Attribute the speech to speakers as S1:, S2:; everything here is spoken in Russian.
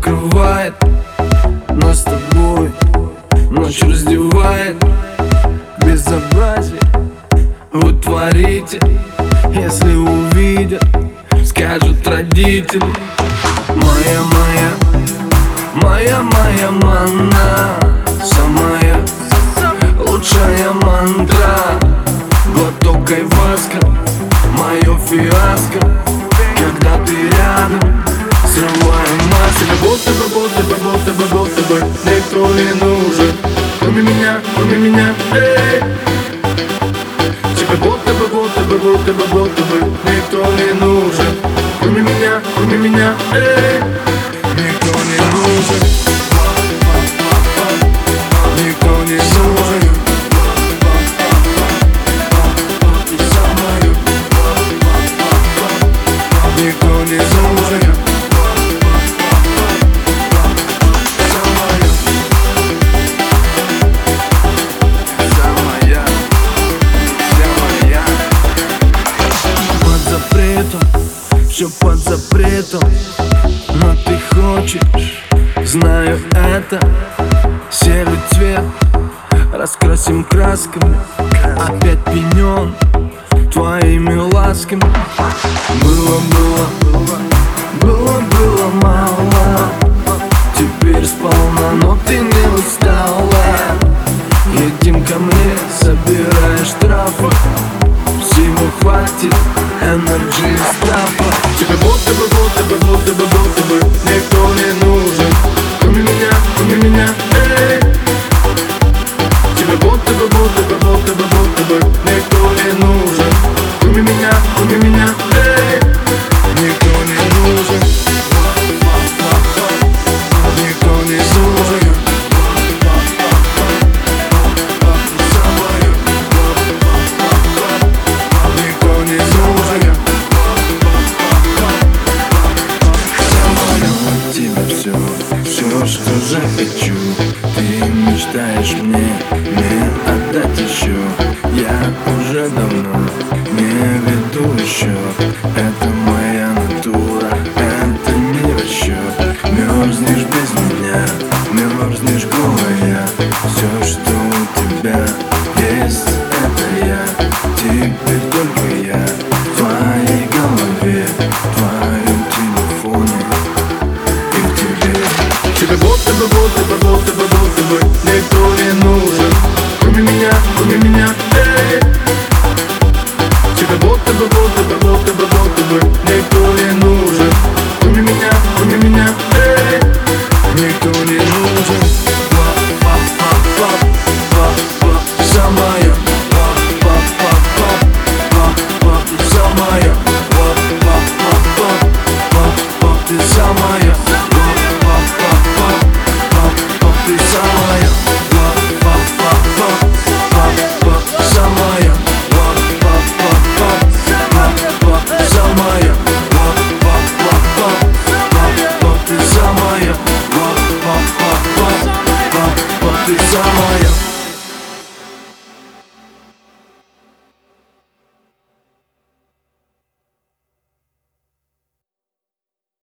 S1: накрывает Нас с тобой. Ночь раздевает Безобразие. Вы творите Если увидят Скажут родители. Моя, моя Моя, моя манна Самая не нужен Кроме меня, кроме меня Эй! Тебе будто бы, будто бы, будто бы, будто бы Никто не нужен Кроме меня, кроме меня Эй! Никто не нужен Никто не нужен все под запретом Но ты хочешь, знаю это. Серый цвет раскрасим красками Опять пенен твоими ласками. Было, было, было, было мало Теперь сполна, но ты не устала. Едем ко мне, собирай штрафы хватит, энерджи стафа Тебе будто бы, будто бы, будто бы, будто бы Никто не нужен. Кроме меня, кроме меня, эй. Тебе будто бы, будто бы, будто бы, будто бы Никто не нужен захочу Ты мечтаешь мне, мне отдать еще. Я уже давно не веду еще. Это моя натура, это не расчет. Мерзнешь без меня, мерзнешь голая. Все, что у тебя есть, это я. Теперь обними меня, эй Тебе будто бы, будто бы, будто бы, будто бы Никто не нужен Обними меня, обними меня, эй Никто не нужен Самая Самая